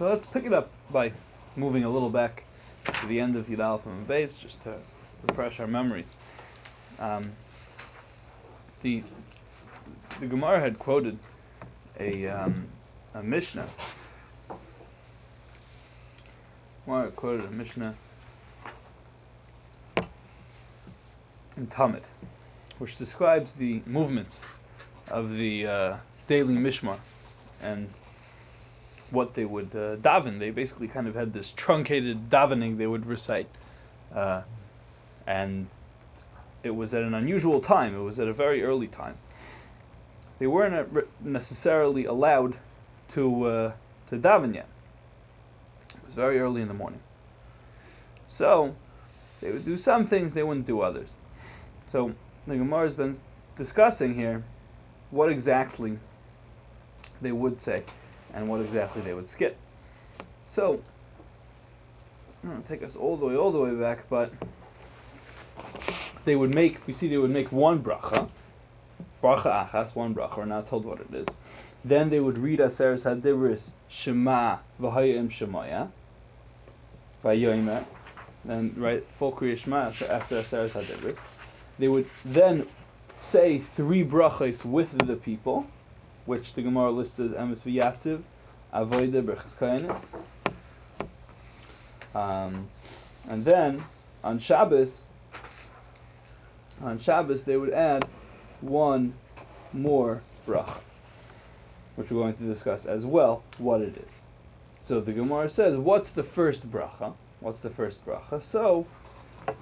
So let's pick it up by moving a little back to the end of Yud and base, just to refresh our memories. Um, the the Gemara had quoted a um, a Mishnah. Gemara quoted a Mishnah in Tamid, which describes the movements of the uh, daily Mishmar and what they would uh, daven. They basically kind of had this truncated davening they would recite. Uh, and it was at an unusual time, it was at a very early time. They weren't necessarily allowed to, uh, to daven yet. It was very early in the morning. So, they would do some things, they wouldn't do others. So, the Gemara has been discussing here what exactly they would say and what exactly they would skip. So, I'm going to take us all the way, all the way back, but they would make, we see they would make one bracha, bracha achas, one bracha, we're not told what it is. Then they would read Aseres Hadibris, Shema, V'hayim Shemaya, V'yoymer, then write full Kriya Shema after Aseres Hadibris. They would then say three brachas with the people, which the Gemara lists as Emes V'Yatziv, Avoida Berchas Um, and then on Shabbos, on Shabbos they would add one more bracha, which we're going to discuss as well what it is. So the Gemara says, what's the first bracha? What's the first bracha? So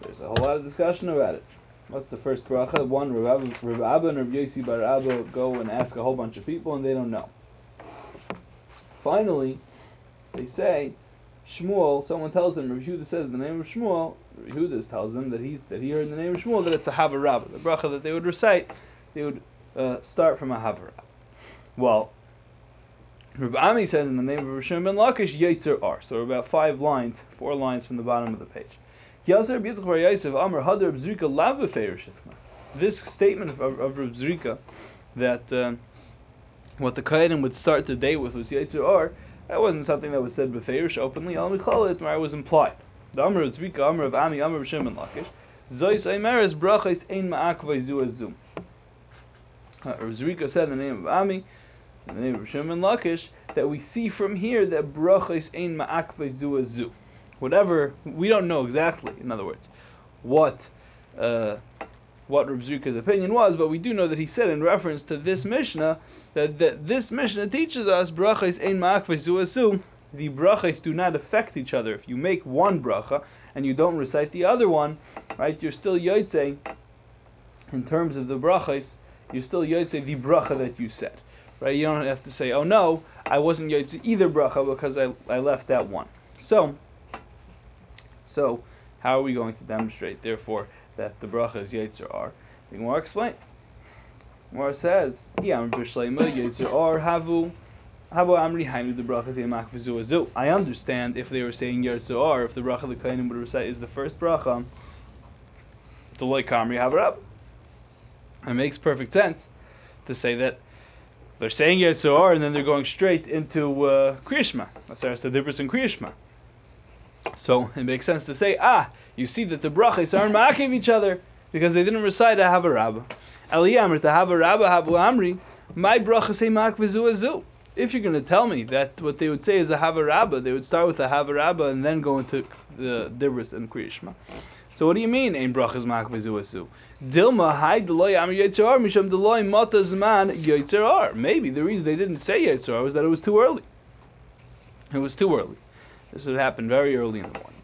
there's a whole lot of discussion about it. What's the first bracha? One, Rav Abba and Rav Yosi Bar Abba go and ask a whole bunch of people and they don't know. Finally, they say, Shmuel, someone tells them, Rav Yehuda says the name of Shmuel, Rav Yehuda tells them that, he's, that he heard the name of Shmuel, that it's a Havarabba. The bracha that they would recite, they would uh, start from a Havarabba. Well, Rav Ami says in the name of Rishon ben Lakish, Yetzer Ar. So about five lines, four lines from the bottom of the page. This statement of, of, Reb Zrika that um, what the Kohanim would start the day with was Yetzer Ar, that wasn't something that was said beferish openly. Al Michalit was implied. The Amar of Zrika, Amar of Ami, Amar of Shimon Lakish. Zois Aimeres Brachais Ein Ma'akvai Zu Azum. Uh, Zrika said in the name of Ami, in the name of Shimon Lakish, that we see from here that Brachais Ein Ma'akvai Zu Azum whatever we don't know exactly. In other words, what uh, what Reb opinion was, but we do know that he said in reference to this Mishnah that, that this Mishnah teaches us brachas ein ma'akvezu the brachas do not affect each other. If you make one bracha and you don't recite the other one, right, you're still yotze in terms of the brachas, you're still yotze the bracha that you said. Right? You don't have to say, oh no, I wasn't yotze either bracha because I, I left that one. So so, how are we going to demonstrate, therefore, that the bracha is Yetzer Ar? The Gemara explains. Gemara says, Yam Bishleima Yetzer Ar Havu I understand if they were saying Yetzer Ar, if the bracha the Kainim would recite is the first bracha, the Loy Kamri Havarab. It makes perfect sense to say that they're saying Yetzer Ar and then they're going straight into uh. That's the difference in Kriyashma. So it makes sense to say, ah, you see that the brachas aren't ma'akiv each other because they didn't recite a havarabba. Eliyamr to havarabba havu amri, my bracha say ma'akvizu azu. If you're going to tell me that what they would say is a havarabba, they would start with a havarabba and then go into the dibris and kriyishma. So what do you mean, ein brachas ma'akvizu azu? Dilma hay deloy amri yitzar misham deloy mata zman yitzar. Maybe the reason they didn't say yitzar was that it was too early. It was too early. This would happen very early in the morning.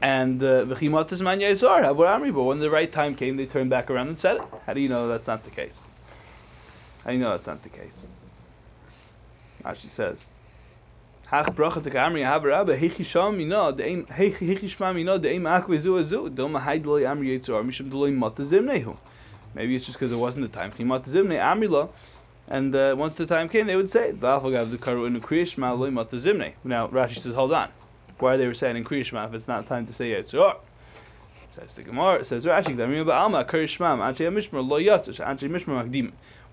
And uh, v'chimat is man amri. But when the right time came, they turned back around and said it. How do you know that's not the case? How do you know that's not the case? Says, "Hach bracha te kamri havarabba heichisham mina deim heichishma mina deim akve azu doma haidloi amri yitzar mishum deloi mata zimnehu." Maybe it's just because it wasn't the time. And uh, once the time came, they would say, Now, Rashi says, hold on. Why are they reciting Kriyashma if it's not time to say Yetzirah? Says the Gemara, says Rashi,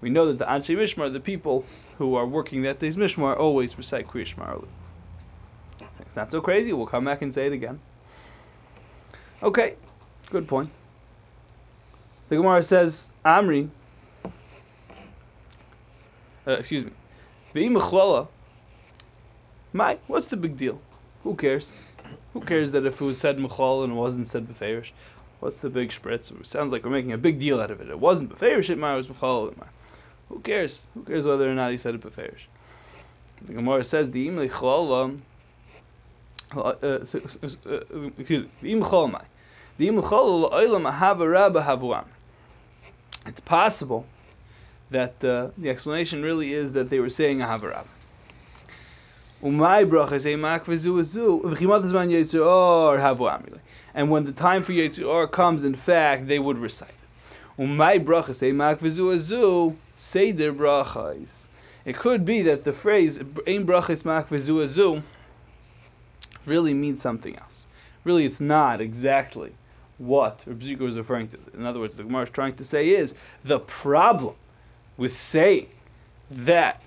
We know that the Anshe Mishmar, the people who are working that day's Mishmar, always recite Kriyashma early. It's not so crazy. We'll come back and say it again. Okay, good point. The Gemara says, Amri, uh, excuse me, V'imachlala, my, what's the big deal? Who cares? Who cares that if it was said Mechal and it wasn't said Beferish? What's the big spritz? It sounds like we're making a big deal out of it. It wasn't Beferish, it was Mechal. Who cares? Who cares whether or not he said it Beferish? The Gemara says, the Im Lechlala, uh, uh, excuse me, Im Cholmai. The Im Cholala Oilam Ahava Rabba. It's possible that uh, the explanation really is that they were saying Ahava Rabba. Umay bracha say mak v'zu v'zu v'chimat zman yitzur havu amrile. And when the time for yitzur comes, in fact, they would recite. Say their. It could be that the phrase ein really means something else. Really, it's not exactly what Rabbi is referring to. In other words, the Gemara is trying to say is the problem with saying that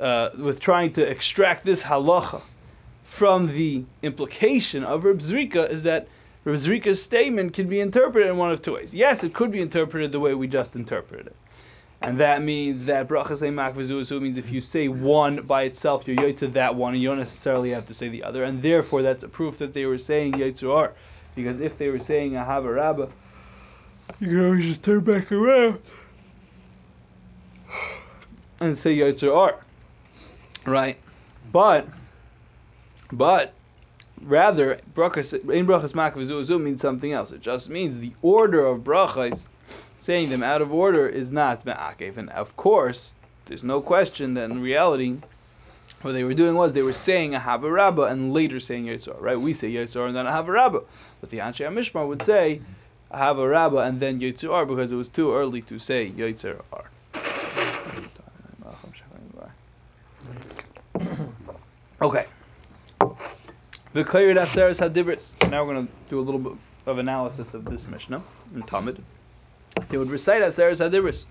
uh, with trying to extract this halacha from the implication of Reb Zrika is that Reb Zrika's statement can be interpreted in one of two ways. Yes, it could be interpreted the way we just interpreted it. And that means that brachas emak v'zuasu means if you say one by itself, you're yoytza that one, and you don't necessarily have to say the other. And therefore, that's a proof that they were saying yitzur Because if they were saying ahava rabba, you can always just turn back around and say yitzur right? But, but rather, in brachas makav means something else. It just means the order of brachas, saying them out of order, is not me'akev. And of course, there's no question that in reality, what they were doing was they were saying a havarabba and later saying yitzor. Right? We say yitzor and then a havarabba, but the Anshe Mishmar would say I have a havarabba and then yitzor because it was too early to say yitzor. Okay. The Kayrid Aseres Hadibris. Now we're going to do a little bit of analysis of this Mishnah in Tamid. They would recite Aseres Hadibris.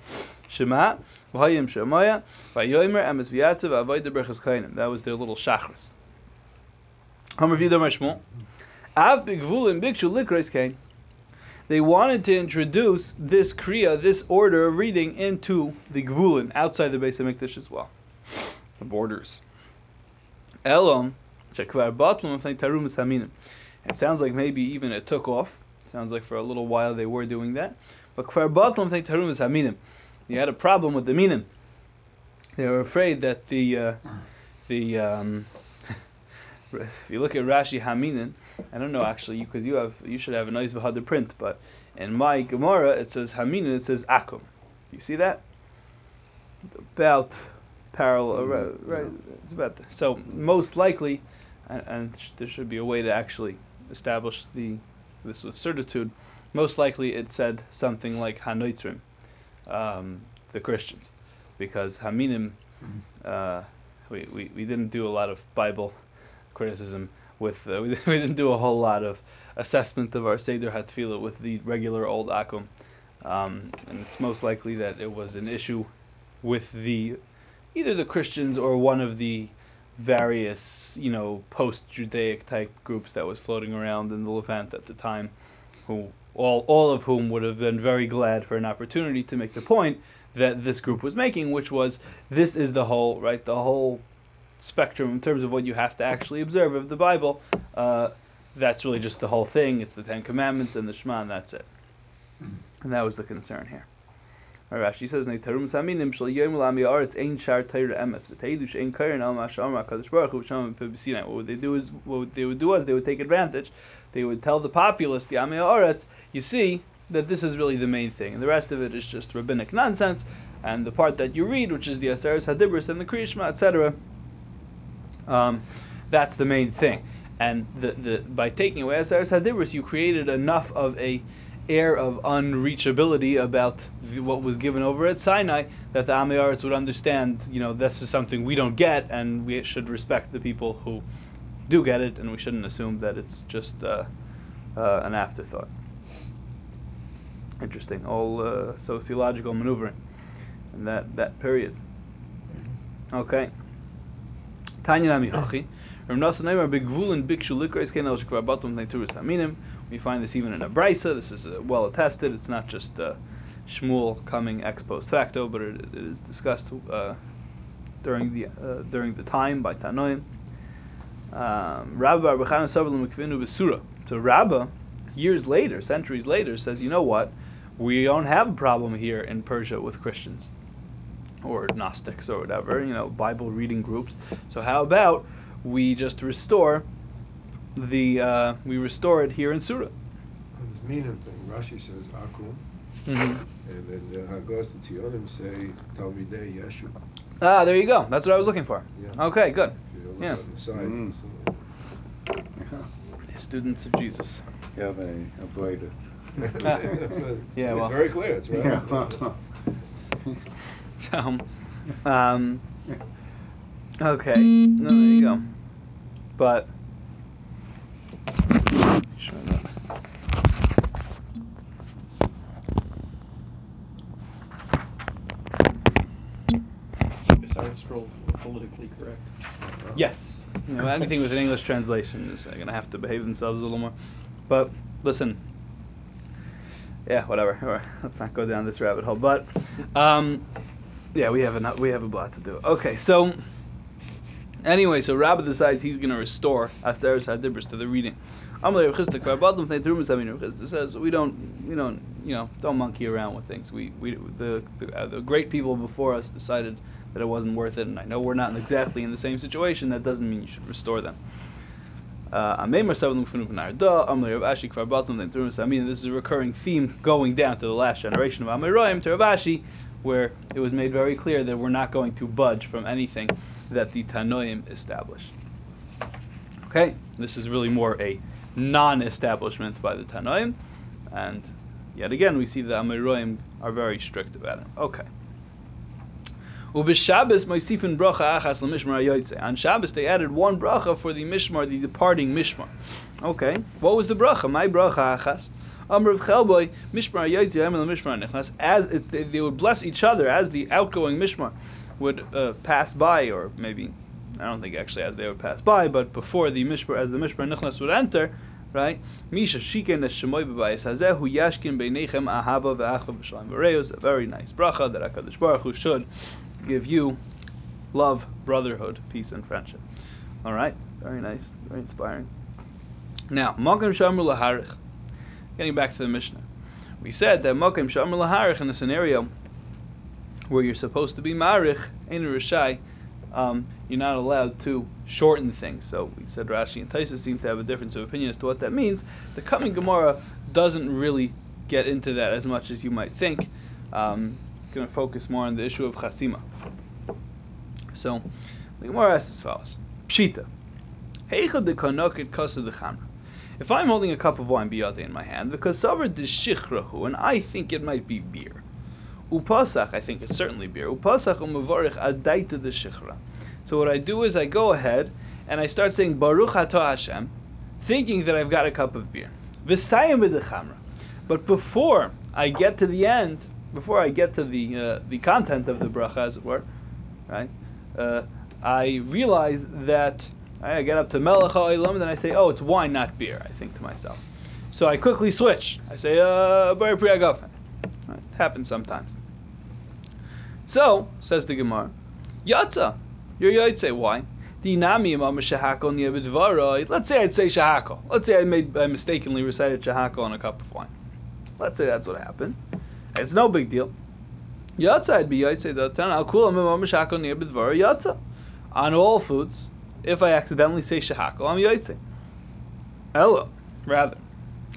Shema, V'hayim Shemaya, V'yomer, Emes V'yatzev, Avoyde Berchas Kainim. That was their little Kain. They wanted to introduce this Kriya, this order of reading, into the Gvulin, outside the base of Mikdash as well. The borders. Haminim. It sounds like maybe even it took off. Sounds like for a little while they were doing that. But kvar batlum tarum haminim. You had a problem with the minim. They were afraid that the uh, the um, if you look at Rashi Haminin, I don't know actually because you have you should have a nice v'hadar print, but in my Gemara it says Haminin, it says Akum. You see that? It's about parallel, mm-hmm. right? right it's about so most likely, and, and sh- there should be a way to actually establish the this with certitude. Most likely, it said something like Hanoitrim, um, the Christians, because Haminim, mm-hmm. uh, we, we, we didn't do a lot of Bible criticism with uh, we, we didn't do a whole lot of assessment of our Seder Hatfila with the regular old Akum. Um, and it's most likely that it was an issue with the either the Christians or one of the various, you know, post-Judaic type groups that was floating around in the Levant at the time, who all all of whom would have been very glad for an opportunity to make the point that this group was making, which was this is the whole right, the whole spectrum in terms of what you have to actually observe of the Bible. Uh, that's really just the whole thing. It's the Ten Commandments and the Shema, and that's it. And that was the concern here. Rashi says, "Neitarum saminim shel yom lami aretz ein shar teir emes v'teidush ein karen al mashamar kadosh baruch hu sham pebisina." What they do is what they would do is they would take advantage. They would tell the populace, the Ami Aretz, you see that this is really the main thing, and the rest of it is just rabbinic nonsense. And the part that you read, which is the Aseres Hadibris and the Kriyishma, etc., um, that's the main thing. And the, the by taking away Aseres Hadibris, you created enough of a air of unreachability about what was given over at Sinai that the Amiyaritz would understand, you know, this is something we don't get, and we should respect the people who do get it, and we shouldn't assume that it's just uh, uh, an afterthought. Interesting, all uh, sociological maneuvering in that, that period. Okay. Tanya Nami We find this even in a brisa. This is uh, well attested. It's not just uh, Shmuel coming ex post facto, but it, it is discussed uh, during the uh, during the time by Tanoim. Um, Rabba So Rabba, years later, centuries later, says, you know what? We don't have a problem here in Persia with Christians or Gnostics or whatever, you know, Bible reading groups. So how about we just restore the uh, we restore it here in Surah. On this Minim thing, Rashi says Akum, Mm-hmm. and then the Hagos and Tionim say Talmidei Yeshu. Ah, there you go. That's what I was looking for. Yeah. Okay, good. If you look Yeah. side, Mm. so- Students of Jesus. Yeah, they avoid it. Yeah, well. it's very clear. It's right. Yeah. So, um, okay. No, there you go. But. Sure that- Besides scrolls politically correct. Yes. You know, anything with an English translation is going to have to behave themselves a little more. But listen. Yeah, whatever. Or, Let's not go down this rabbit hole. But um, yeah, we have a we have a lot to do. Okay, so anyway, so Rabbi decides he's going to restore Aseres Hadibris to the reading. Amalei Rav Chisda Kvar Badlam Tnei Terumas Amin Rav Chisda says we don't we don't you know don't monkey around with things. We we the the, uh, the great people before us decided that it wasn't worth it, and I know we're not exactly in the same situation. That doesn't mean you should restore them. Uh, I mean, this is a recurring theme going down to the last generation of Amiroim to Rav Ashi, where it was made very clear that we're not going to budge from anything that the Tanoim established. Okay, this is really more a non-establishment by the Tanoim, and yet again we see the Amiroim are very strict about it. Okay. On Shabbos they added one bracha for the mishmar, the departing mishmar. Okay, what was the bracha? My bracha achas. Amr of Chelboy, Mishmar Hayoytze, Emel Mishmar Nechnas. As they, they would bless each other as the outgoing mishmar would uh, pass by, or maybe I don't think actually as they would pass by, but before the mishmar, as the mishmar Nechnas would enter, right? Misha shiken shemoy b'bayis hazehu yashkin beinechem ahava ve'achva v'shalim v'reus. A very nice bracha that Hakadosh Baruch Hu should give you love, brotherhood, peace, and friendship. All right, very nice, very inspiring. Now, Mokim Shamru Laharich. Getting back to the Mishnah, we said that Mokim Shamru Laharich in a scenario where you're supposed to be Marich, Ein Rishai, um, you're not allowed to shorten things. So we said Rashi and Taisa seem to have a difference of opinion as to what that means. The coming Gemara doesn't really get into that as much as you might think. Um, going to focus more on the issue of chasima. So, the Gemara asks as follows: Pshita, heichad de kanoket kasa de chamra. If I'm holding a cup of wine biyade in my hand, the kasavar de shichrahu, and I think it might be beer. Upasach, I think it's certainly beer. Upasach umavarich adaita shichra. So what I do is I go ahead and I start saying Baruch Ato Hashem, thinking that I've got a cup of beer. V'sayim chamra. But before I get to the end, before I get to the uh, the content of the bracha, as it were, right? Uh, I realize that I get up to Melech HaOlam, and then I say, "Oh, it's wine, not beer." I think to myself. So I quickly switch. I say, "Uh, Bar Priya Gafen." Right? It happens sometimes. So says the Gemara, Yatza, you're Yotze. Why? Let's say I'd say shahakol. Let's say I made I mistakenly recited shahakol on a cup of wine. Let's say that's what happened. It's no big deal. Yatza, be. I'll cool imam shahakol niabidvaroi Yatza. On all foods, if I accidentally say shahakol, I'm Yotze. Hello, rather.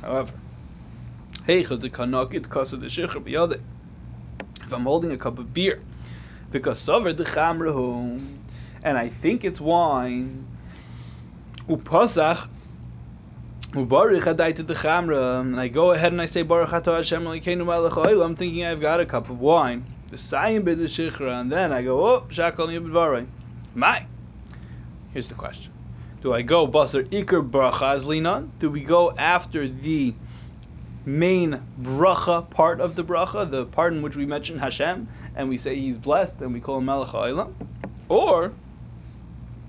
However, Heichel de kanakit kasa biyade. If I'm holding a cup of beer, because sover the chamrahu, and I think it's wine, upasach, ubarich adaita de chamra, and I go ahead and I say baruch atah Hashem I'm thinking I've got a cup of wine, the sayim bid de shichra, and then I go, oh, shakal niyabidvarei. My. Here's the question. Do I go basar ikar brachas linan? Do we go after the main bracha part of the bracha, the part in which we mention Hashem and we say he's blessed and we call him Melech HaOlam? Or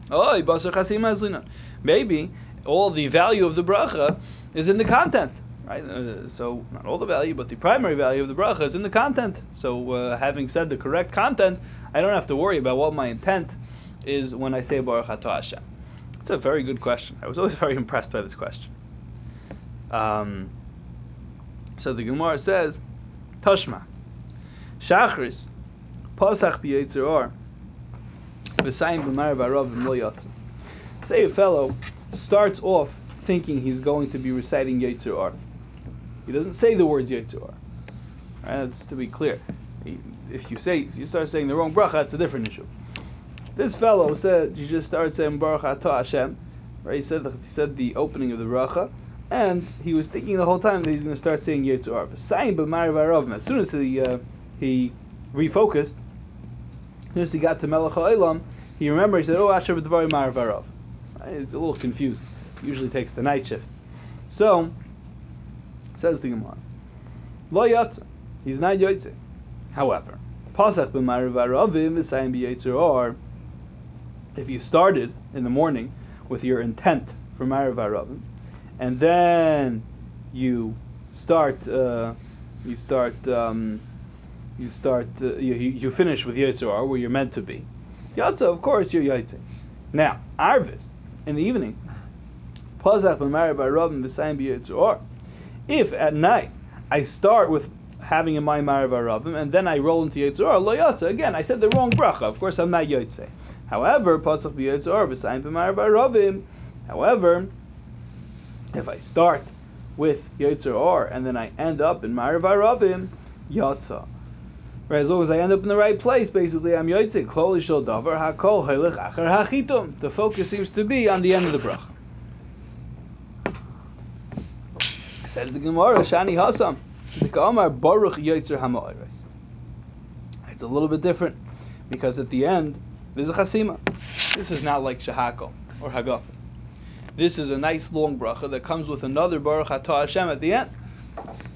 Oh, basar azlina. Maybe all the value of the bracha is in the content, right? Uh, so not all the value, but the primary value of the bracha is in the content. So uh, having said the correct content, I don't have to worry about what my intent is when I say Baruch Atah Hashem. It's a very good question. I was always very impressed by this question. Um, so the Gemara says, Tashma, Shachris, Pasach b'Yetzer Or, V'sayim b'mar v'mlo. Say a fellow starts off thinking he's going to be reciting Yetzer Or. He doesn't say the words Yetzer Or. Right? That's to be clear. If you say, if you start saying the wrong bracha, it's a different issue. This fellow said, he just started saying Baruch Atah Hashem, right? He said, he said the opening of the bracha, and he was thinking the whole time that he's going to start saying Yetzer Or. Saying b'mar v'arav. As soon as he, uh, he refocused, as soon as he got to Melech HaElam, he remembered, he said, oh, Asher b'dvar mar v'arav. Right? It's a little confused. Usually takes the night shift. So, says the Gemara, Lo yatsa. He's not yotze. However, Pasach b'mar v'aravim v'sayim b'yetzer or if you started in the morning with your intent for Marav Aravim, and then you start, uh, you start, um, you start, uh, you, you finish with Yitzhar where you're meant to be. Yatza, of course, you're Yatza. Now, Arvis, in the evening, b'marav Aravim. If at night I start with having in mind Marav Aravim, and then I roll into Yitzhar, lo Yatza, again, I said the wrong bracha. Of course, I'm not Yatza. However, pasach b'yitzor v'sayim b'mar b'aravim. However, if I start with yitzor or and then I end up in mar b'aravim, yatza. Right, as long as I end up in the right place, basically I'm yotzik. Kol ishol davar hakol halech acher hachitum. The focus seems to be on the end of the bracha. Says the Gemara, Shani Hasam, the Kamar Baruch Yotzer Hamoiris. It's a little bit different because at the end there's a chasima. This is not like shahako or hagaf. This is a nice long bracha that comes with another baruch atah Hashem at the end.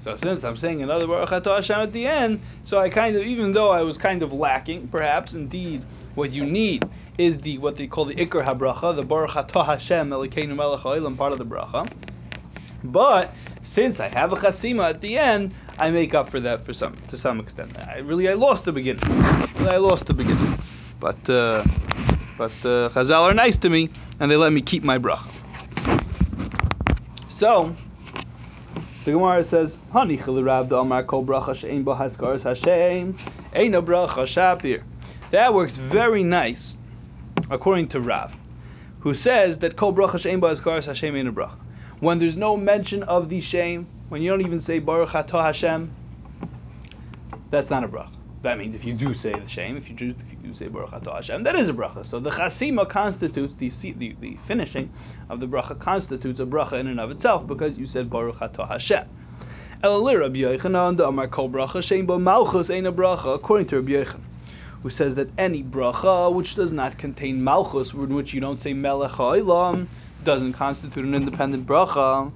So since I'm saying another baruch Hashem at the end, so I kind of, even though I was kind of lacking, perhaps indeed what you need is the what they call the ikar habracha, the baruch atah Hashem elikeinu melech haolam part of the bracha. But since I have a chasima at the end, I make up for that for some to some extent. I really I lost the beginning. I lost the beginning. But uh, but uh, Chazal are nice to me, and they let me keep my bracha. So the Gemara says, "Hani Rav Amar Kol Hashem Shapir." That works very nice, according to Rav, who says that Kol Hashem. When there's no mention of the shame, when you don't even say Baruch Hashem, that's not a bracha. That means if you do say the shame, if you do, if you do say Baruch Atah Hashem, that is a bracha. So the chasima constitutes the, the the finishing of the bracha constitutes a bracha in and of itself because you said Baruch Atah Hashem. According to Rabbi Yechon, who says that any bracha which does not contain malchus, in which you don't say melech ha'ilam, doesn't constitute an independent bracha.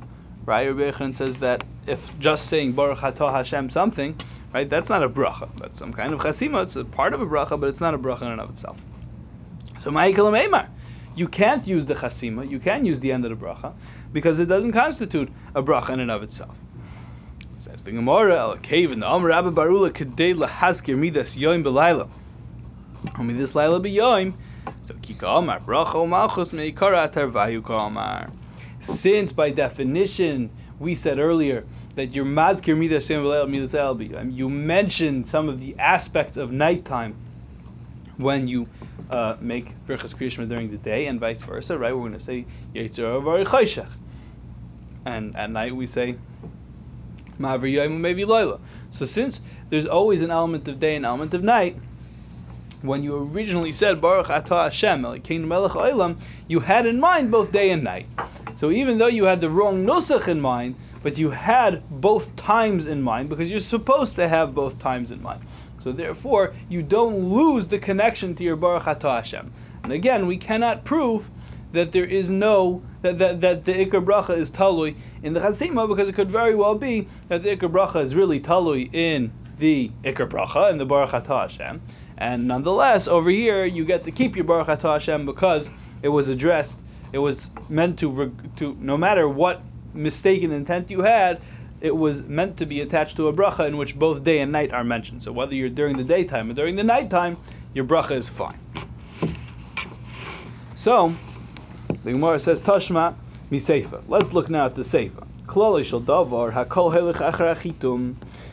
Right? Rabbi Yechon says that if just saying Baruch Hashem something, right, that's not a bracha. That's some kind of chasima. It's a part of a bracha, but it's not a bracha in and of itself. So Ma'ikalam Eimar. You can't use the chasima, you can use the end of the bracha, because it doesn't constitute a bracha in and of itself. Says the Gemara, El Cave in the Am Rabbi Barula Kedei Lahaskir Midas Yoim Belayla. Only this Laila be Yoim. So Kika Amar Bracha Malchus Meikara Tarvayu Amar. Since by definition we said earlier that mazkir. You mentioned some of the aspects of nighttime when you uh, make birchas kriyishma during the day, and vice versa. Right? We're going to say yitzur and at night we say ma'aver yom maybe loyla. So since there's always an element of day and element of night. When you originally said Baruch Atah Hashem, King Melech Olam, you had in mind both day and night. So even though you had the wrong nusach in mind, but you had both times in mind because you're supposed to have both times in mind. So therefore, you don't lose the connection to your Baruch Atah Hashem. And again, we cannot prove that there is no that, that, that the Ikar Bracha is talui in the Chasima because it could very well be that the Ikar Bracha is really talui in the Ikar Bracha in the Baruch Atah Hashem. And nonetheless, over here you get to keep your Baruch Atah Hashem because it was addressed. It was meant to to no matter what mistaken intent you had, it was meant to be attached to a bracha in which both day and night are mentioned. So whether you're during the daytime or during the nighttime, your bracha is fine. So the Gemara says Tashma miseifa. Let's look now at the seifa.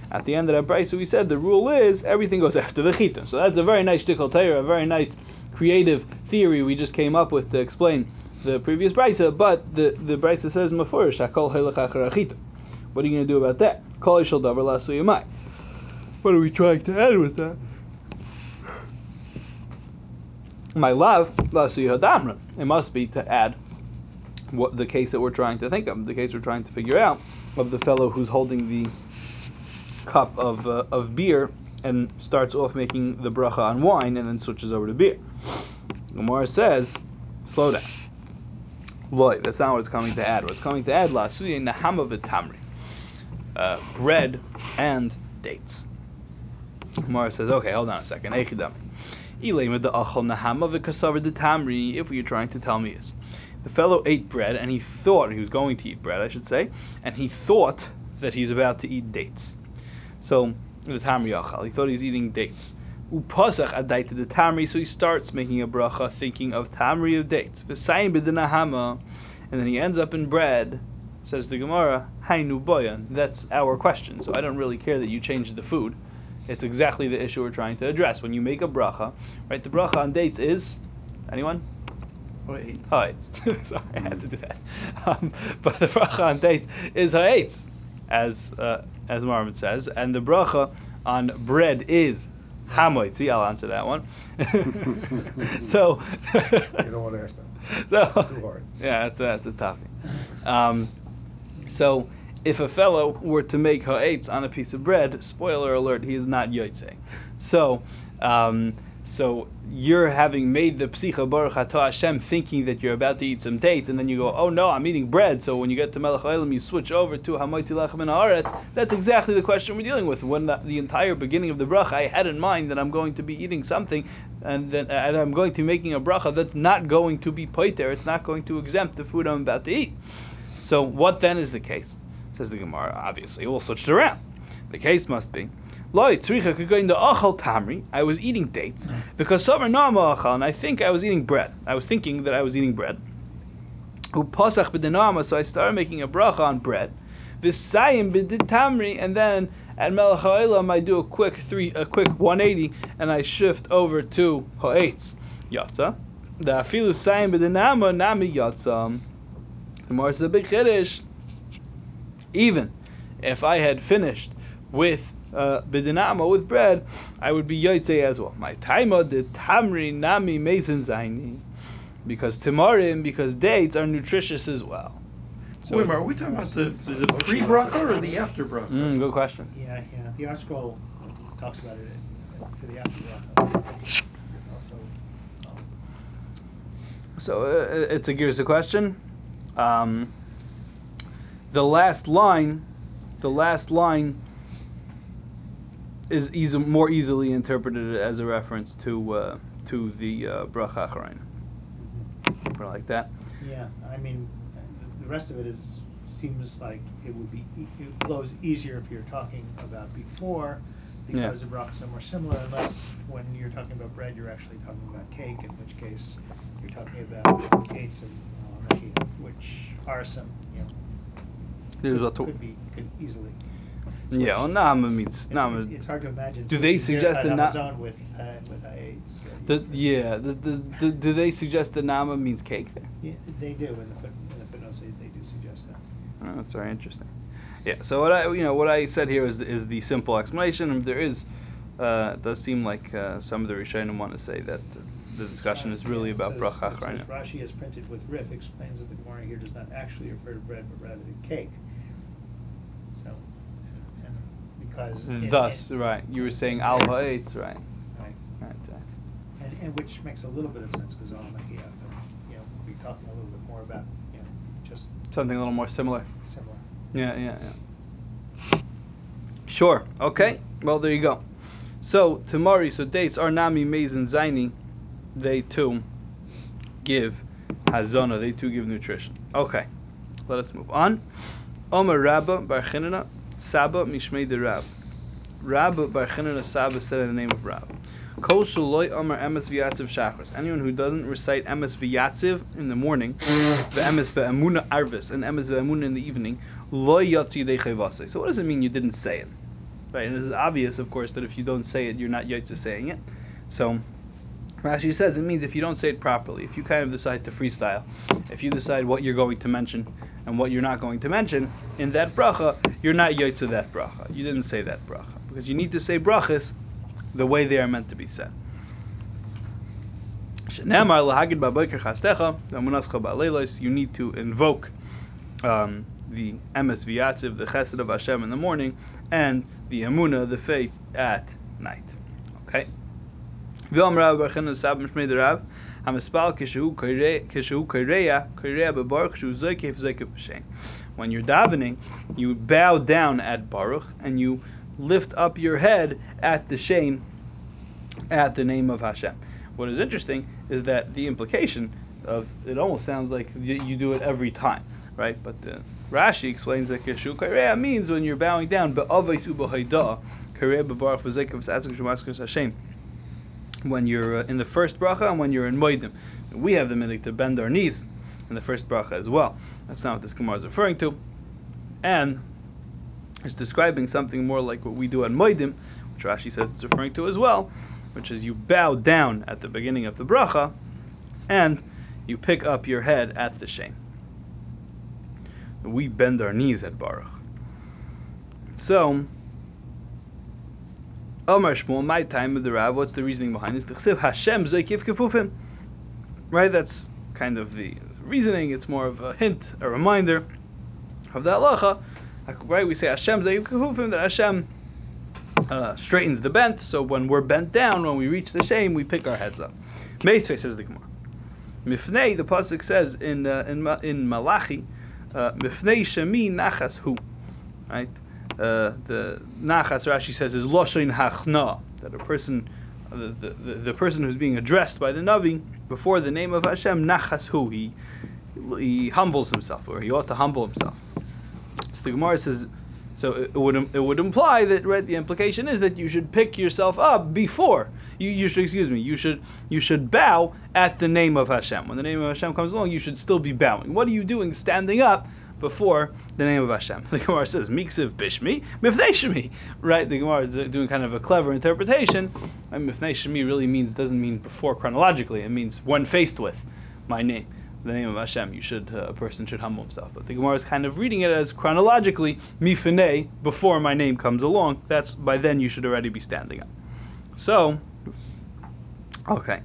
At the end of that brayso, we said the rule is everything goes after the chitum. So that's a very nice shtickle Torah, a very nice creative theory we just came up with to explain the previous brayso. But the the brayso says mafurish hakol achitum. What are you going to do about that? Klali shel davar lasu yamai. What are we trying to add with that? My love, lasu hadamra. It must be to add what the case that we're trying to think of, the case we're trying to figure out of the fellow who's holding the cup of uh, of beer and starts off making the bracha on wine and then switches over to beer. Gemara says, slow down. Loy, that's not what it's coming to add. What's coming to add, la suye nahama v'tamri, uh, bread and dates. Gemara says, okay, hold on a second. Eichidam. Ilema the achol nahama v'kasavar the tamri. If what you're trying to tell me is, the fellow ate bread and he thought he was going to eat bread, I should say, and he thought that he's about to eat dates. So the tamri achal, he thought he's eating dates. Upasach adaita the tamri, so he starts making a bracha thinking of tamri of dates. V'sayim b'dinahama, and then he ends up in bread. Says the Gemara, Hainu boyan. That's our question. So I don't really care that you changed the food. It's exactly the issue we're trying to address. When you make a bracha, right? The bracha on dates is anyone? Ha'etz. Sorry, I had to do that. Um, but the bracha on dates is ha'etz, as uh, as Marvin says, and the bracha on bread is hamoitz. See, I'll answer that one. so, You don't want to ask that. so Too hard. yeah, that's, that's a toughie. Um, so, if a fellow were to make ha'etz on a piece of bread, spoiler alert, he is not yotze. So, um, so you're having made the psicha baruch atah Hashem thinking that you're about to eat some dates, and then you go, oh no, I'm eating bread. So when you get to melech ha'olam, you switch over to hamoitzi lechem and. That's exactly the question we're dealing with. When the, the entire beginning of the bracha, I had in mind that I'm going to be eating something, and then uh, I'm going to be making a bracha that's not going to be poiter. It's not going to exempt the food I'm about to eat. So what then is the case? Says the Gemara. Obviously, we'll switch it around. The case must be. Loi tzricha could go into achal tamri. I was eating dates because sover no achal, and I think I was eating bread. I was thinking that I was eating bread. Who pasach b'denama, so I started making a bracha on bread. V'sayim b'did tamri, and then at melech ha'olam I do a quick three, a quick 180, and I shift over to ha'etz yatza. The afilu sayim b'denama nami yatza. The Gemara says a big. Even if I had finished with uh, bidinama with bread, I would be yotze as well. My taima the tamri nami mason zaini, because tamarim, because dates are nutritious as well. So, Wait are we talking about the, the, the pre bracha or the after bracha? Mm, good question. Yeah, yeah, the ArtScroll talks about it for the after bracha. Also, um, So uh, it's a here's the question. Um, the last line, the last line is easy, more easily interpreted as a reference to uh, to the uh, bracha acharayim. Something like that. yeah, I mean, the- rest of it is, seems like it would be, e- it flows easier if you're talking about before, Yeah. because the brachas are more similar, unless when you're talking about bread, you're actually talking about cake, in which case you're talking about dates and, uh, which are some, you know, could, could be, could easily. Yeah, well, nama means It's, nama. it's hard to imagine. Do they suggest the na- Amazon with uh, with AIDS? The, yeah, the, the, the, do they suggest the nama means cake there? Yeah, they do in the foot, in the footnotes. They, they do suggest that. Oh, that's very interesting. Yeah. So what I you know what I said here is the, is the simple explanation. And There is uh, it does seem like uh, some of the Rishonim want to say that the discussion is really Uh, about bracha says- acharayim. Rashi is printed with Rif explains that the Gemara here does not actually refer to bread but rather to cake. So, and, and because in- Thus, in- right? You were saying in al there- ha'etz, right? Right. Right. right. And, and which makes a little bit of sense because on Mahia, you know, we'll be talking a little bit more about you know just Something a little more similar. similar. Yeah, yeah, yeah. Sure. Okay. Well, there you go. So tamari, so dates are nami maize and zaini. They too give hazana. They too give nutrition. Okay, let us move on. Omer Rabba Bar Chinana Saba Mishmei de Rav. Rabba Bar Chinana Saba said in the name of Rav. Kol Omer Emes V'Yatziv Shachris. Anyone who doesn't recite Emes V'Yatziv in the morning, the Emes V'Emuna Arvis, and Emes V'Emuna in the evening, Lo Yatzi Dechevase. So what does it mean you didn't say it? Right, and it is obvious, of course, that if you don't say it, you're not Yatzi saying it. So Rashi says it means if you don't say it properly, if you kind of decide to freestyle, if you decide what you're going to mention and what you're not going to mention in that bracha, you're not yotze that bracha. You didn't say that bracha because you need to say brachas the way they are meant to be said. You need to invoke um, the emes v'yatziv, the chesed of Hashem in the morning, and the emuna, the faith, at night. Okay. Rav Kishu Bebaruch Shu. When you're davening, you bow down at Baruch and you lift up your head at the Shem, at the name of Hashem. What is interesting is that the implication of it almost sounds like you, do it every time, right? But the Rashi explains that Kishu Korea means when you're bowing down, Be'avais U'B'Haidah Korea Bebaruch V'Zoikev V'Satzuk Hashem when you're uh, in the first bracha and when you're in Moedim. We have the minute to bend our knees in the first bracha as well. That's not what this Gemara is referring to. And it's describing something more like what we do at Moedim, which Rashi says it's referring to as well, which is you bow down at the beginning of the bracha and you pick up your head at the Shem. We bend our knees at Baruch. So, Omar Shmuel, my time with the Rav, what's the reasoning behind this? Hashem Zoikiv Kefufim. Right, that's kind of the reasoning. It's more of a hint, a reminder of the halacha. Right, we say Hashem Zoikiv Kefufim, that Hashem uh, straightens the bent, so when we're bent down, when we reach the shame, we pick our heads up. Meisvei says the Gemara. Mifnei, the pasuk says in uh, in in Malachi, uh, Mifnei shemi nachas hu, right? Uh, the nachas Rashi says is loshin hachna that a person, the, the, the person who's being addressed by the navi before the name of Hashem nachas hu he he humbles himself or he ought to humble himself. So the Gemara says. So it would it would imply that right the implication is that you should pick yourself up before you, you should excuse me you should you should bow at the name of Hashem when the name of Hashem comes along you should still be bowing what are you doing standing up before the name of Hashem the Gemara says miksiv bishmi mifnei shemi right the Gemara is doing kind of a clever interpretation and mifnei shemi really means doesn't mean before chronologically it means when faced with my name the name of Hashem, you should uh, a person should humble himself. But the Gemara is kind of reading it as chronologically mifnei before my name comes along. That's by then you should already be standing up. So, okay.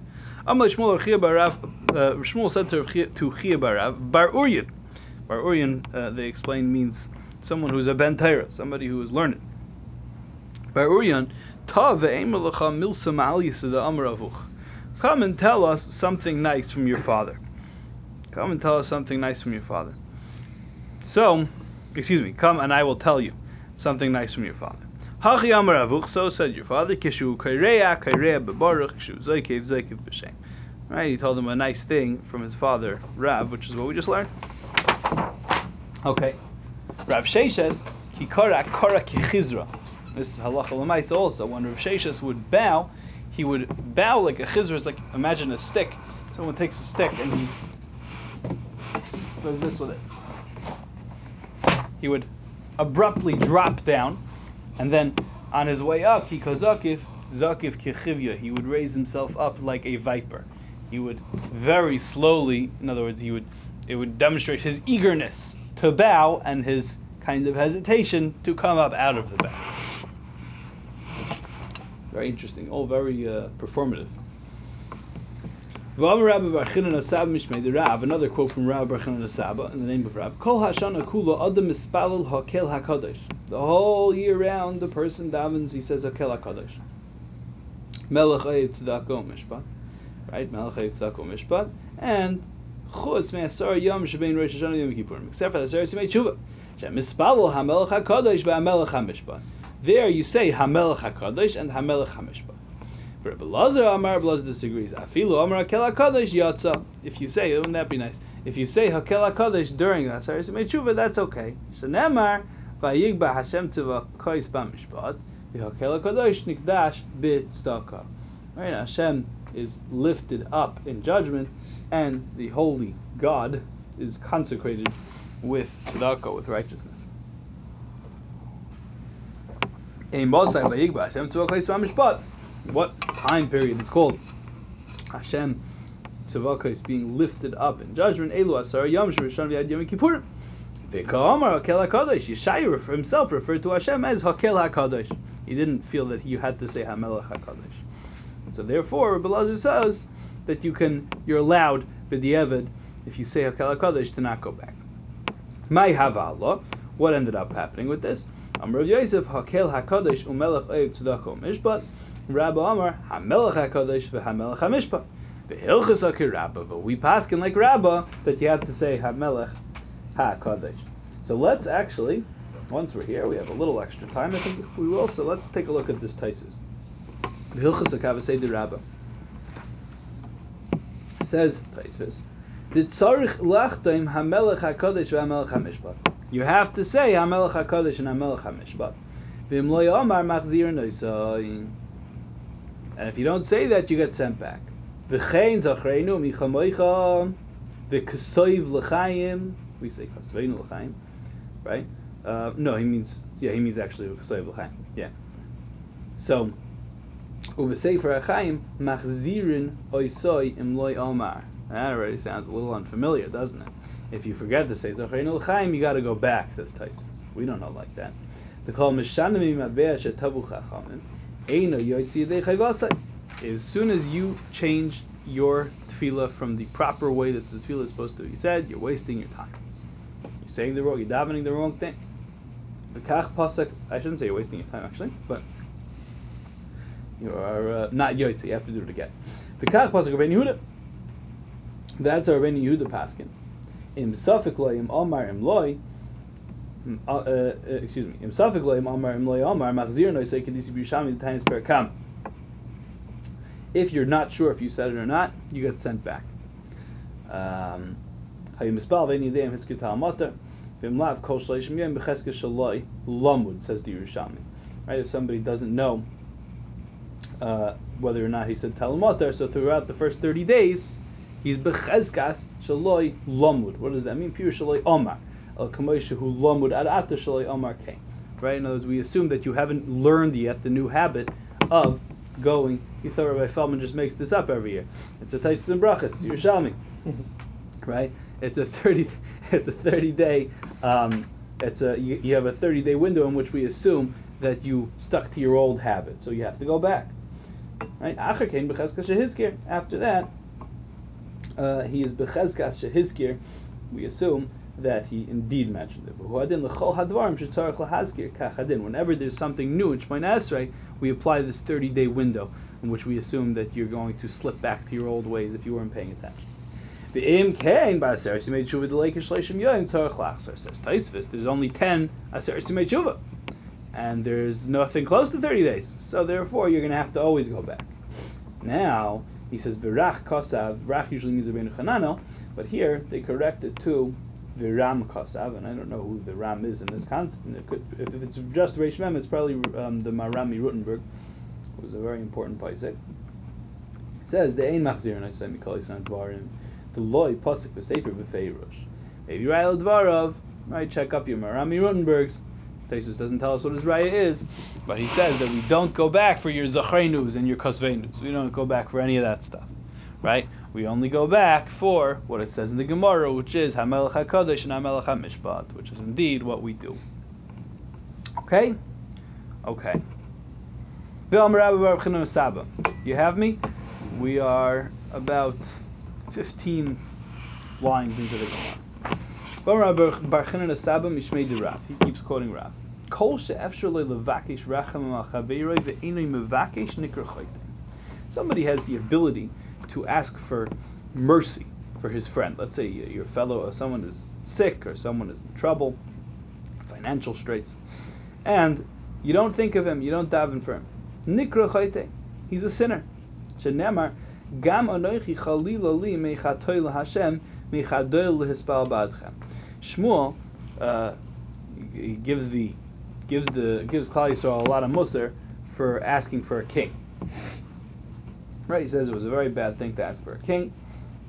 Uh, Shmuel said to Chia Barav, Bar Uryan. Bar Uryan, uh, they explain means someone who's a ben Torah, somebody who is learned. Bar Uryan, Ta ve'emelacha milsa ma'al yisada amravuch. Come and tell us something nice from your father. Come and tell us something nice from your father. So, excuse me, come and I will tell you something nice from your father. Hachi Amar Avuch, so said your father, Kishu Kaireya, Kaireya Bebaruch, Kishu Zoikev, Zoikev B'Shem. Right, he told him a nice thing from his father, Rav, which is what we just learned. Okay. Rav Sheshes, Kikora Kora Kichizra. This is halacha l'maisa also. When Rav Sheshes would bow, he would bow like a chizra. It's like imagine a stick. Someone takes a stick and he does this with it. He would abruptly drop down, and then on his way up, he kozakif zakif kichivya. He would raise himself up like a viper. He would very slowly, in other words, he would it would demonstrate his eagerness to bow and his kind of hesitation to come up out of the bow. Very interesting, all very uh, performative. Another quote from Rabbi Bar Chanan Saba in the name of Rav. Kol hashana kula adam mispalel hakel hakadosh. The whole year round, the person davens. He says hakel hakadosh. Melech eiv tzedako mishpat. Right, Melech eiv tzedako mishpat. And chutz me'asar yom shebein Rosh Hashanah yom Kippurim. Except for the Tshuva. Shem mispalel hamelech hakadosh hamishpat. There you say hamelech hakadosh and hamelech hamishpat. For Rebbe Lazar, Amar Rebbe Lazar disagrees. Afilu Amar Hakel HaKadosh. If you say, wouldn't that be nice? If you say Hakel HaKadosh during the Asaris Tshuva, that's okay. Shenemar, Vayigba Hashem Tzva Kois. Right, Hashem is lifted up in judgment, and the holy God is consecrated with tzedakah, with righteousness. What time period is called Hashem Tzavaka being lifted up in judgment. Yom himself referred to Hashem as Hakel HaKadosh. He didn't feel that he had to say Hamelech HaKadosh. So therefore, Rabbi says that you can, you're allowed b'di'evid if you say Hakel HaKadosh to not go back. My Havala. What ended up happening with this? Amr Yosef Hakel HaKadosh Umelech Oyev Tzedakah Mishpat. Rabbi Amar Hamelech HaKadosh v'Hamelech HaMishpat. V'Hilchas HaKirabba. But we paskin like Rabba that you have to say Hamelech HaKadosh. So let's actually, once we're here, we have a little extra time. I think we will. So let's take a look at this Taisus. V'Hilchas HaKavasei Rabba. Says Taisus. Did tzarich lachtaim hamelech hakodesh v'hamelech hamishpat. You have to say hamelech hakodesh and hamelech hamishpat. V'im lo yomar machzir noisayin. And if you don't say that, you get sent back. V'chein zachreinu michamoicha v'kasoiv l'chaim. We say kasoivnu l'chaim, right? Uh, no, he means yeah, he means actually l'chaim. Yeah. So, hachaim machzirin oisoi omar. That already sounds a little unfamiliar, doesn't it? If you forget to say Zachayin L'chaim, you got to go back, says Taisus. We don't know like that. The call Mishanami Mabea Shetavu Chachamim Eino Yedei As soon as you change your tefillah from the proper way that the tefillah is supposed to be said, you're wasting your time. You're saying the wrong, you're davening the wrong thing. The kach pasuk. I shouldn't say you're wasting your time actually, but you are uh, not yotzi. You have to do it again. The kach pasuk Yehuda. That's our Ben Yehuda paskins. Im safik loy im amar im loy. uh, uh, excuse me. Im safik loy im amar im loy amar machzir kedisi the. If you're not sure if you said it or not, you get sent back. Um. Right, if somebody doesn't know uh, whether or not he said tal umatar, so throughout the first thirty days, he's b'chezkas shaloi lamud. What does that mean? Pure shaloi omar. El kamoisha hu lamud ad ata shaloi omar came. Right. In other words, we assume that you haven't learned yet the new habit of going. You thought Rabbi Feldman just makes this up every year. It's a Taisus and Brachas. It's Yerushalmi. right. It's a thirty. It's a thirty day. Um, it's a you, you have a thirty day window in which we assume that you stuck to your old habit, so you have to go back. Right. After that, uh, he is bechezkas shehizkir. We assume that he indeed mentioned it. Whenever there's something new in Shemona Esrei, we apply this 30 day window in which we assume that you're going to slip back to your old ways if you weren't paying attention. The im kain ba'aseres made tshuva delay kishleishim yoyim tzarich lachzer says Taisvis. There's only ten aseres made tshuva, and there's nothing close to 30 days. So therefore, you're going to have to always go back. Now he says virach kosav. Rach usually means Rabbeinu Chananel, but here they correct it to Viram Kosav, and I don't know who Viram is in this concept. If, if it's just Reish Mem, it's probably um, the Maharam MiRothenburg, who was a very important paisik. says the Ein and I say Mikali San Dvarim, the Loi Pasik V'Sefer B'Feirush. Maybe Ra'el Dvarov, right? Check up your Maharam MiRothenburgs. Taisus doesn't tell us what his raya is, but he says that we don't go back for your zachreinus and your kosveinus. We don't go back for any of that stuff, right? We only go back for what it says in the Gemara, which is Hamelech HaKadosh and Hamelech HaMishpat, which is indeed what we do. Okay? Okay. You have me? We are about 15 lines into the Gemara. He keeps quoting Rav. Somebody has the ability to ask for mercy for his friend. Let's say your fellow, or someone is sick, or someone is in trouble, financial straits, and you don't think of him, you don't daven for him. He's a sinner. Gam. Shmuel, uh, gives the gives the gives Klal Yisrael a lot of musr for asking for a king. Right? He says it was a very bad thing to ask for a king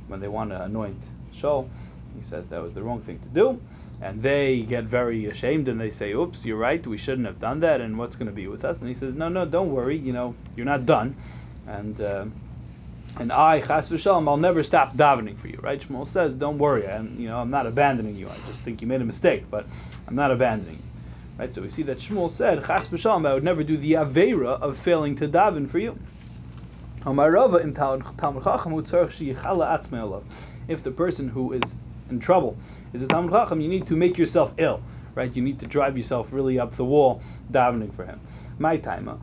when they want to anoint Shaul. He says that was the wrong thing to do, and they get very ashamed and they say, "Oops, you're right. We shouldn't have done that. And what's going to be with us?" And he says, "No, no, don't worry. You know, you're not done." And uh, and I, Chas v'shalom, I'll never stop davening for you, right? Shmuel says, don't worry, and you know, I'm not abandoning you. I just think you made a mistake, but I'm not abandoning you, right? So we see that Shmuel said, Chas v'shalom, I would never do the avera of failing to daven for you. If the person who is in trouble is a Talmud Chacham, you need to make yourself ill, right? You need to drive yourself really up the wall davening for him. My timer.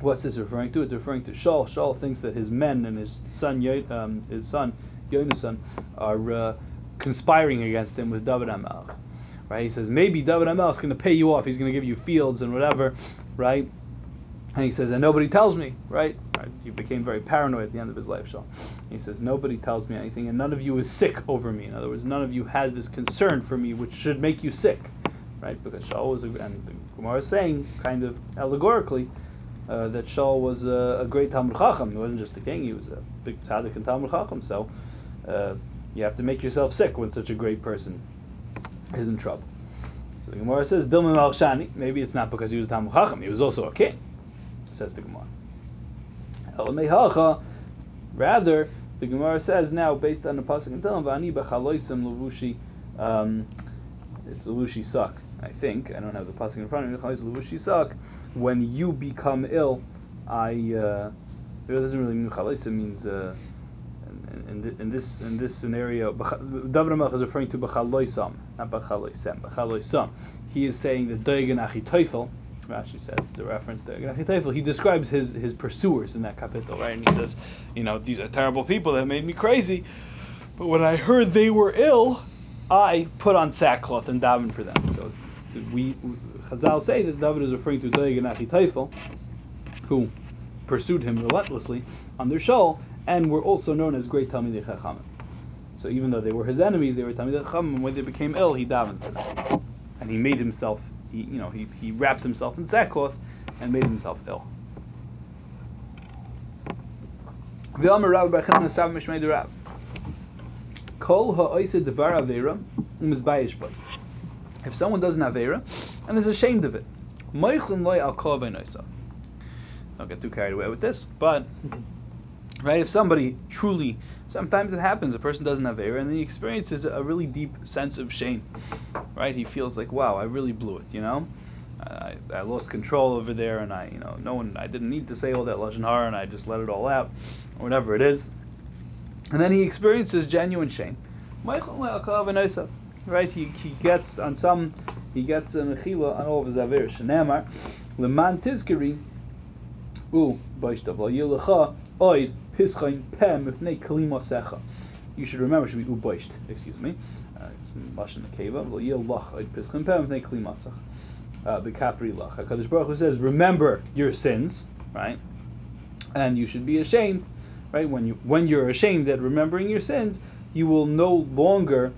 What's this referring to? It's referring to Shaul. Shaul thinks that his men and his son, um, his son Yonasan, are uh, conspiring against him with David Hamelech. Right? He says maybe David Hamelech is going to pay you off. He's going to give you fields and whatever, right? And he says, and nobody tells me, right? right? He became very paranoid at the end of his life, Shaul. He says, nobody tells me anything, and none of you is sick over me. In other words, none of you has this concern for me, which should make you sick, right? Because Shaul was, a, and the Gemara is saying, kind of allegorically, uh, that Shaul was a, a, great Talmud Chacham. He wasn't just a king; he was a big tzaddik and Talmud Chacham. So, uh, you have to make yourself sick when such a great person is in trouble. So the Gemara says, Dilma Malshani. Maybe it's not because he was Talmud Chacham; he was also a king says the Gemara. Rather, the Gemara says now, based on the pasuk in Tehillim, "Vani b'chaloisim levushi," um, it's levushi suck. I think I don't have the pasuk in front of me. Levushi suck. When you become ill, I. Uh, it doesn't really mean chaloisim. means. Uh, in, in, this in this scenario, David is referring to b'chaloisam, not b'chaloisem. B'chaloisam. He is saying that Doigan Achitoifel, Rashi says it's a reference to He describes his his pursuers in that capital, right? And he says, you know, these are terrible people that made me crazy. But when I heard they were ill, I put on sackcloth and davened for them. So we Chazal say that David is referring to Doeg and who pursued him relentlessly on their Shaul, and were also known as great Talmidei Chachamim. So even though they were his enemies, they were Talmidei Chachamim. When they became ill, he davened for them, and he made himself he, you know, he, he wrapped himself in sackcloth and made himself ill. If someone doesn't have Avera and is ashamed of it, don't get too carried away with this, but right, if somebody truly sometimes it happens a person doesn't have air and then he experiences a really deep sense of shame right? He feels like wow i really blew it you know? I, I lost control over there and i you know no one i didn't need to say all that lashon hara and i just let it all out or whatever it is. And then he experiences genuine shame. Right? He, he gets on some he gets an achila on all of his aver shenamar leman tizkiri u oid pischain pem ifnei kalima secha. You should remember, should be uboisht, excuse me. Uh, it's in Lashon Akeva. Lo yil lach oid pischain pem ifnei kalima secha. Uh, Bekapri lach. HaKadosh Baruch Hu says, remember your sins, right? And you should be ashamed, right? When, you, when you're ashamed at remembering your sins, you will no longer,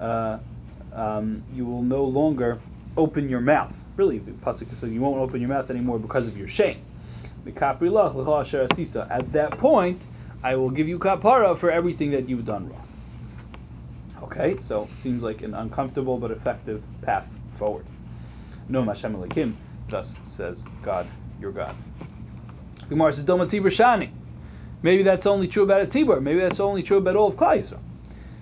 uh, um, you will no longer open your mouth. Really, the pasuk says you won't open your mouth anymore because of your shame. At that point, I will give you kapara for everything that you've done wrong. Okay, so seems like an uncomfortable but effective path forward. No Hashem Elohim, thus says God, your God. The Gemara says, Doma Shani. Maybe that's only true about a tzibur. Maybe that's only true about all of Klal Yisrael.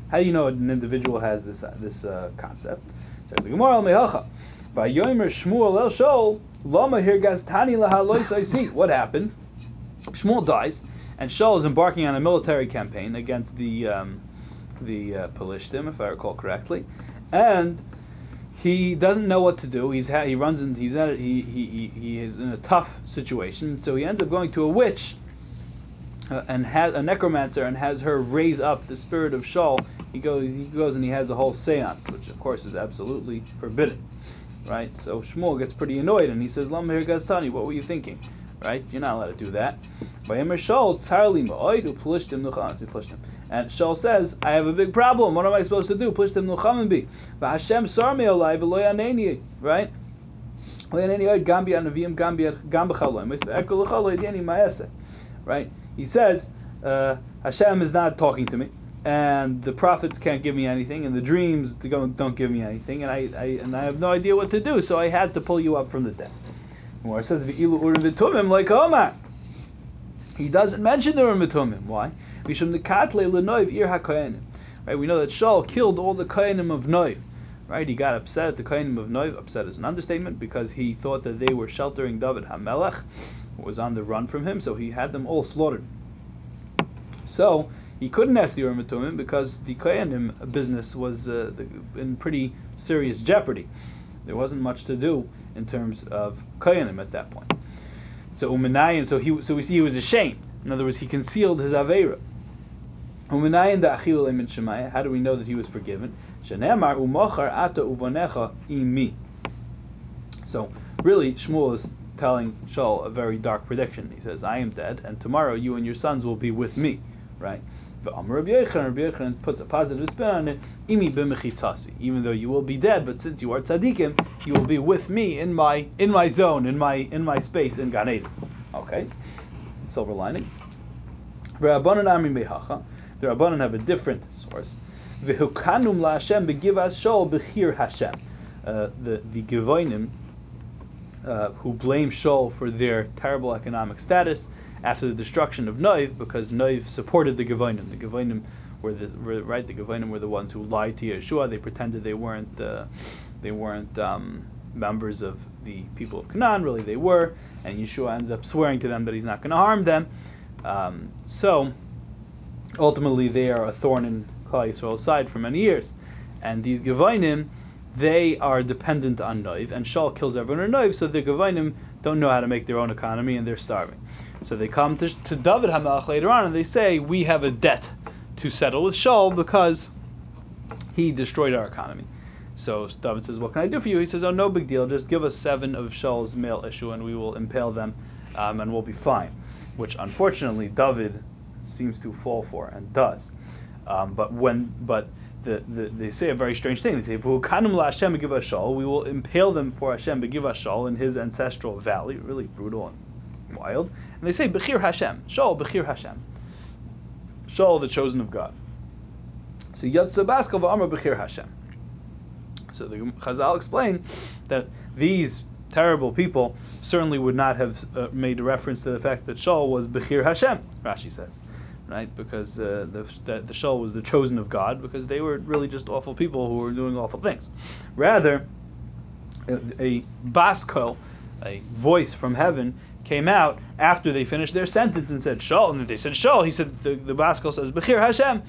How do you know an individual has this uh, this uh, concept? It says the Gemara Mehacha. By Yomer Shmuel El Shol Lama here gaztani lahalois I see What happened? Shmuel dies, and Shaul is embarking on a military campaign against the um, the uh, if I recall correctly, and he doesn't know what to do. He's ha- he runs in, he's at he, he he is in a tough situation, so he ends up going to a witch uh, and has a necromancer and has her raise up the spirit of Shaul. He goes he goes and he has a whole séance, which of course is absolutely forbidden. Right? So Shmuel gets pretty annoyed and he says, Lam here Gaztani, what were you thinking? Right? You're not allowed to do that. And Shaul says, I have a big problem. What am I supposed to do? Plishtim nuchamin bi. Hashem sar me alai v'lo yaneni. Right? Right? He says, uh, Hashem is not talking to me and the prophets can't give me anything, and the dreams don't, don't give me anything, and I, I and I have no idea what to do, so I had to pull you up from the dead. It says urim v'tumim like Omar. He doesn't mention the urim v'tumim. Why? Right? We know that Shaul killed all the koyanim of Noiv. Right? He got upset at the koyanim of Noiv. Upset is an understatement because he thought that they were sheltering David Hamelech, who was on the run from him, so he had them all slaughtered. So he couldn't ask the Urim Tumim because the Koyanim business was uh, in pretty serious jeopardy. There wasn't much to do in terms of Koyanim at that point. So Uminayin, so he, so we see he was ashamed. In other words, he concealed his aveira. Uminayin da achil shemaya. How do we know that he was forgiven? Shenemar umochar ata uvonecha imi. So really, Shmuel is telling Shaul a very dark prediction. He says, "I am dead, and tomorrow you and your sons will be with me." Right? Rabbi Yochanan puts a positive spin on it. Imi. Even though you will be dead, but since you are tzaddikim, you will be with me in my in my zone, in my in my space in Gan Eden. Okay, silver lining. The Rabbanan have a different source. V'hukanum Hashem. Uh, the the Gevoinim uh, who blame Shaul for their terrible economic status after the destruction of Noiv, because Noiv supported the Gevonim. The Gevonim were the right. The Gevonim were the ones who lied to Yehoshua. They pretended they weren't uh, they weren't um, members of the people of Canaan. Really, they were, and Yehoshua ends up swearing to them that he's not going to harm them. Um, so ultimately, they are a thorn in Klal Yisrael's side for many years, and these Gevonim they are dependent on Noiv, and Shaul kills everyone in Noiv, so the Gevonim don't know how to make their own economy, and they're starving. So they come to, to David Hamelech later on, and they say, we have a debt to settle with Shaul because he destroyed our economy. So David says, what can I do for you? He says, oh, no big deal, just give us seven of Shaul's male issue, and we will impale them, um, and we'll be fine. Which, unfortunately, David seems to fall for, and does. Um, but when, but the, the, they say a very strange thing. They say, "V'hukanim la Hashem Shal." We will impale them for Hashem but give us Shal in his ancestral valley. Really brutal and wild. And they say, "Bechir Hashem." Shal Bechir Hashem. Shal, the chosen of God. So Yatsa Baskal v'Amar Bechir Hashem. So the Chazal explain that these terrible people certainly would not have uh, made reference to the fact that Shaul was Bechir Hashem. Rashi says right? Because uh, the, the, the Shaul was the chosen of God because they were really just awful people who were doing awful things. Rather, a, a a voice from heaven, came out after they finished their sentence and said Shaul, and they said Shaul. He said the, the baskel says Bechir Hashem,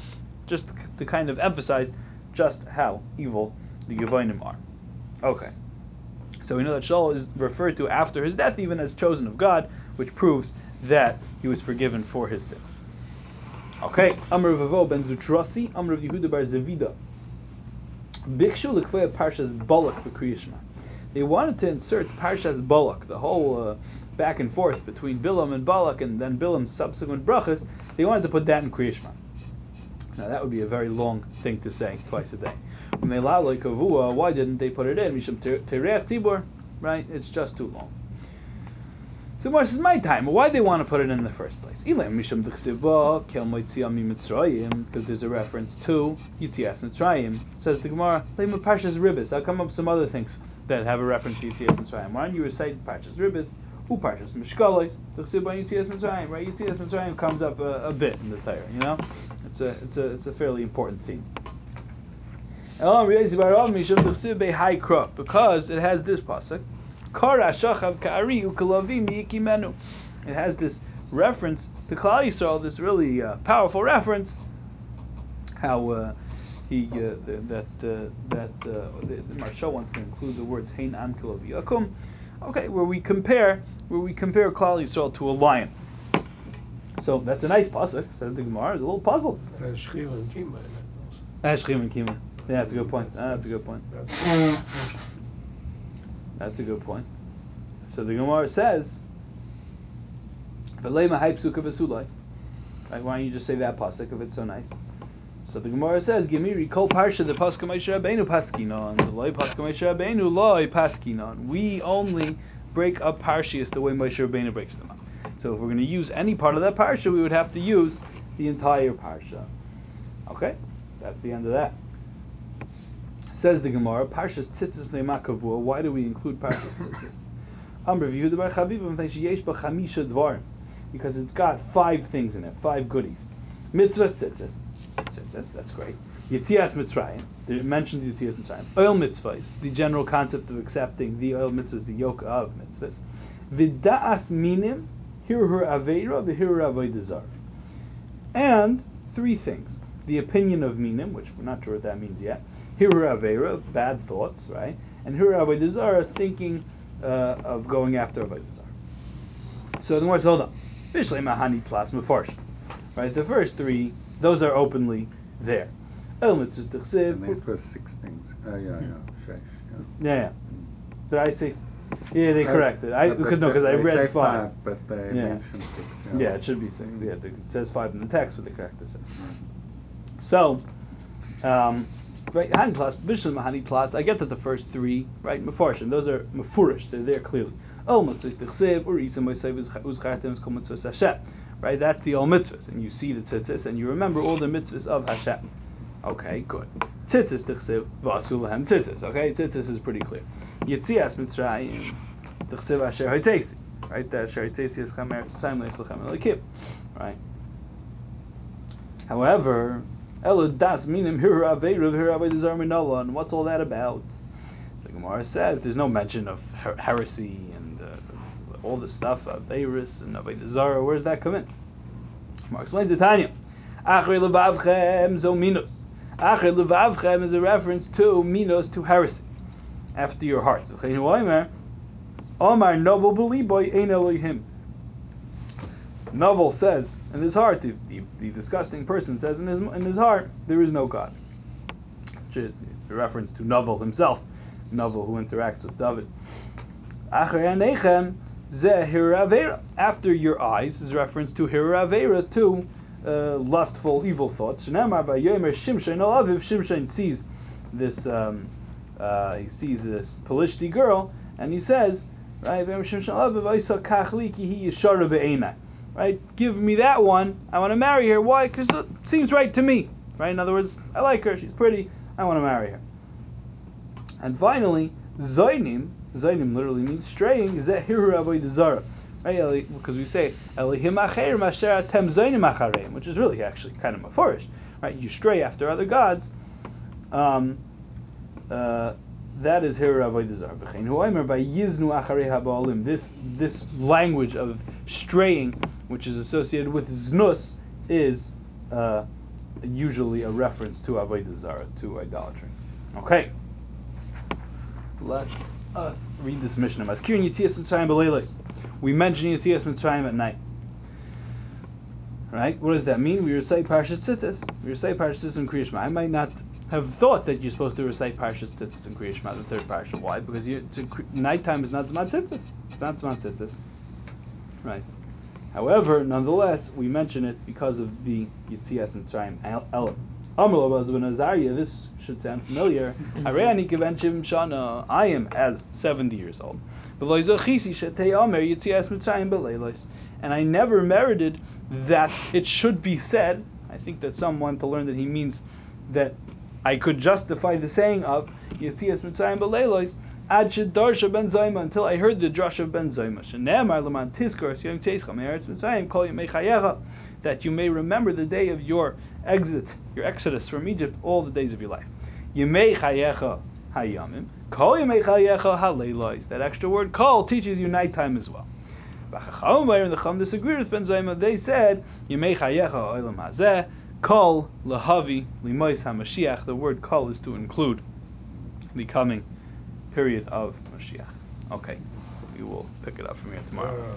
just to kind of emphasize just how evil the Gevonim are. Okay. So we know that Shaul is referred to after his death even as chosen of God, which proves that he was forgiven for his sins. Okay, Amr Vavo ben Zutrasi, Amr Yehuda bar Zavida. Bikshu lekfeya Parshas Balak b'Kriyishma. They wanted to insert Parshas Balak, the whole uh, back and forth between Bilam and Balak, and then Bilam's subsequent brachas. They wanted to put that in Kriyishma. Now that would be a very long thing to say twice a day. When they allow like kavua, why didn't they put it in? Mishum tereach tzibur, right? It's just too long. So Gemara says, my time. Why they want to put it in the first place? Because there's a reference to Yitzias Mitzrayim. Says the Gemara, Lema Parshas Ribis. I'll come up with some other things that have a reference to Yitzias Mitzrayim. Why don't you recite Parshas Ribis? Who Parshas Mishkalos? T'chsib on Yitzias Mitzrayim. Right? Yitzias Mitzrayim comes up a, a, bit in the Torah. You know, it's a it's a it's a fairly important theme. Because it has this pasuk. It has this reference to Klal Yisrael, this really uh, powerful reference, how uh, he uh, that uh, that uh, the, the Maharsha wants to include the words Hein Am Yakum. Okay, where we compare where we compare Klal Yisrael to a lion. So that's a nice pasuk. Says the Gemara. It's a little puzzle. Ashchim and Kima. Ashchim and Kima. Yeah, that's a good point. Ah, that's a good point. That's a good point. So the Gemara says, "V'lema haipsuka v'sulai." Right? Why don't you just say that pasuk if it's so nice? So the Gemara says, "Gemiri kol parsha the pasuk Moshe Rabbeinu paskinon, the loy pasuk Moshe Rabbeinu loy paskinon." We only break up parshias the way Moshe Rabbeinu breaks them up. So if we're going to use any part of that parsha, we would have to use the entire parsha. Okay, that's the end of that. Says the Gemara, Parshas Tzitzis Makavua. Why do we include Parshas Tzitzis? Amr v'Yehuda bar Chavivim thinks sheyesh ba chamisha dvarim because it's got five things in it, five goodies. Mitzvahs Tzitzis, Tzitzis, that's great. Yitzias Mitzrayim, it mentions Yitzias Mitzrayim. Oil mitzvahs, the general concept of accepting the oil mitzvahs, the yoke of mitzvahs. V'da'as minim, hirur aveira, v'hirur avodah zar. And three things: the opinion of minim, which we're not sure what that means yet. Hirur avera, bad thoughts, right? And hirur avodah zara, thinking uh, of going after avodah. So the words, hold on. Bishlei mahani tlas mefarsh. Right, the first three, those are openly there. El mitzvahs And d'chsev. it was six things. Oh, yeah, yeah, shesh, yeah. Yeah, yeah. Did I say? Yeah, they Uh, corrected. I uh, could no because I read five. But they Yeah. mentioned six. Yeah, it should be six. Yeah, it says five in the text, but they corrected six. So, um, right, Hani Tlas, Bishlam Hani Tlas, I get that the first three, right, Mefarshim, those are Mefurish, they're there clearly. El Mitzvahs Tichsev, or Isa Moisev Uzchartem Kol Mitzvahs Hashem. Right, that's the All Mitzvahs, and you see the tzitzis, and you remember all the mitzvahs of Hashem. Okay, good. Tzitzis Tichsev, Vasu Lahem Tzitzis, okay, tzitzis is pretty clear. Yitzias Mitzrayim, Tichsev Asher Haitesi, right, that Asher Haitesi is Chamer Tzayim Leislechem Elikim, right. However, Elo das minim hiru averu hiru avodah minala, and what's all that about? The Gemara says there's no mention of her- heresy and uh, all this stuff, of averus and avodah zara. Where does that come in? Gemara explains it. Tanya, achrei levavchem zo Achrei levavchem is a reference to minos to heresy, after your hearts. Omar novel beliboy ein Elohim. Novel says in his heart, the, the, the disgusting person says in his in his heart, there is no God. Which is a reference to Novel himself, Novel who interacts with David. Hiravera. After your eyes is reference to hiravera, to uh, lustful, evil thoughts. Shimshon sees this. Um, uh, he sees this Pelishti girl, and he says, right. Right, give me that one. I want to marry her. Why? Because it seems right to me. Right. In other words, I like her. She's pretty. I want to marry her. And finally, Zainim, Zainim literally means straying, Zehiru Avodah Zara. Right, because we say Elihim Acher Masher Atem Zainim Achareim, which is really actually kind of maforish. Right, you stray after other gods. Um, uh, that is Hiru Avodah. V'chein by Yiznu Acharei Haba'alim. This this language of straying, which is associated with znus, is uh, usually a reference to Avodah Zara, to idolatry. Okay. Let us read this Mishnah. Maskirin Yitzias Mitzrayim B'leilos. We mention Yitzias Mitzrayim at night. Right? What does that mean? We recite Parshas Tzitzis. We recite Parshas Tzitzis and Kriya Shema. I might not have thought that you're supposed to recite Parshas Tzitzis and Kriya Shema, the third Parsha. Why? Because you, to, nighttime is not Zman Tzitzis. It's not Zman Tzitzis. Right? However, nonetheless, we mention it because of the Yitzias Mitzrayim el- element. Amr Rabbi ben Azariah, this should sound familiar. Harei kiven shivim shana. I am as 70 years old. V'lo zochisi shetei Omer Yitzias Mitzrayim beleilos. And I never merited that it should be said. I think that some want to learn that he means that I could justify the saying of Yitzias Mitzrayim beleilos Ad shedarsha ben Zoma until I heard the drush of ben Zoma. Shenemar leman tizkor siyam teischam eretz Mitzrayim kol yemei chayecha that you may remember the day of your exit, your exodus from Egypt, all the days of your life. Yemei chayecha hayamim kol yemei chayecha. That extra word kol teaches you nighttime as well. And the Chum disagree with Ben Zoma. They said yemei chayecha olam hazeh kol lahavi limois hamashiach. The word kol is to include the coming period of Mashiach. Okay, we will pick it up from here tomorrow.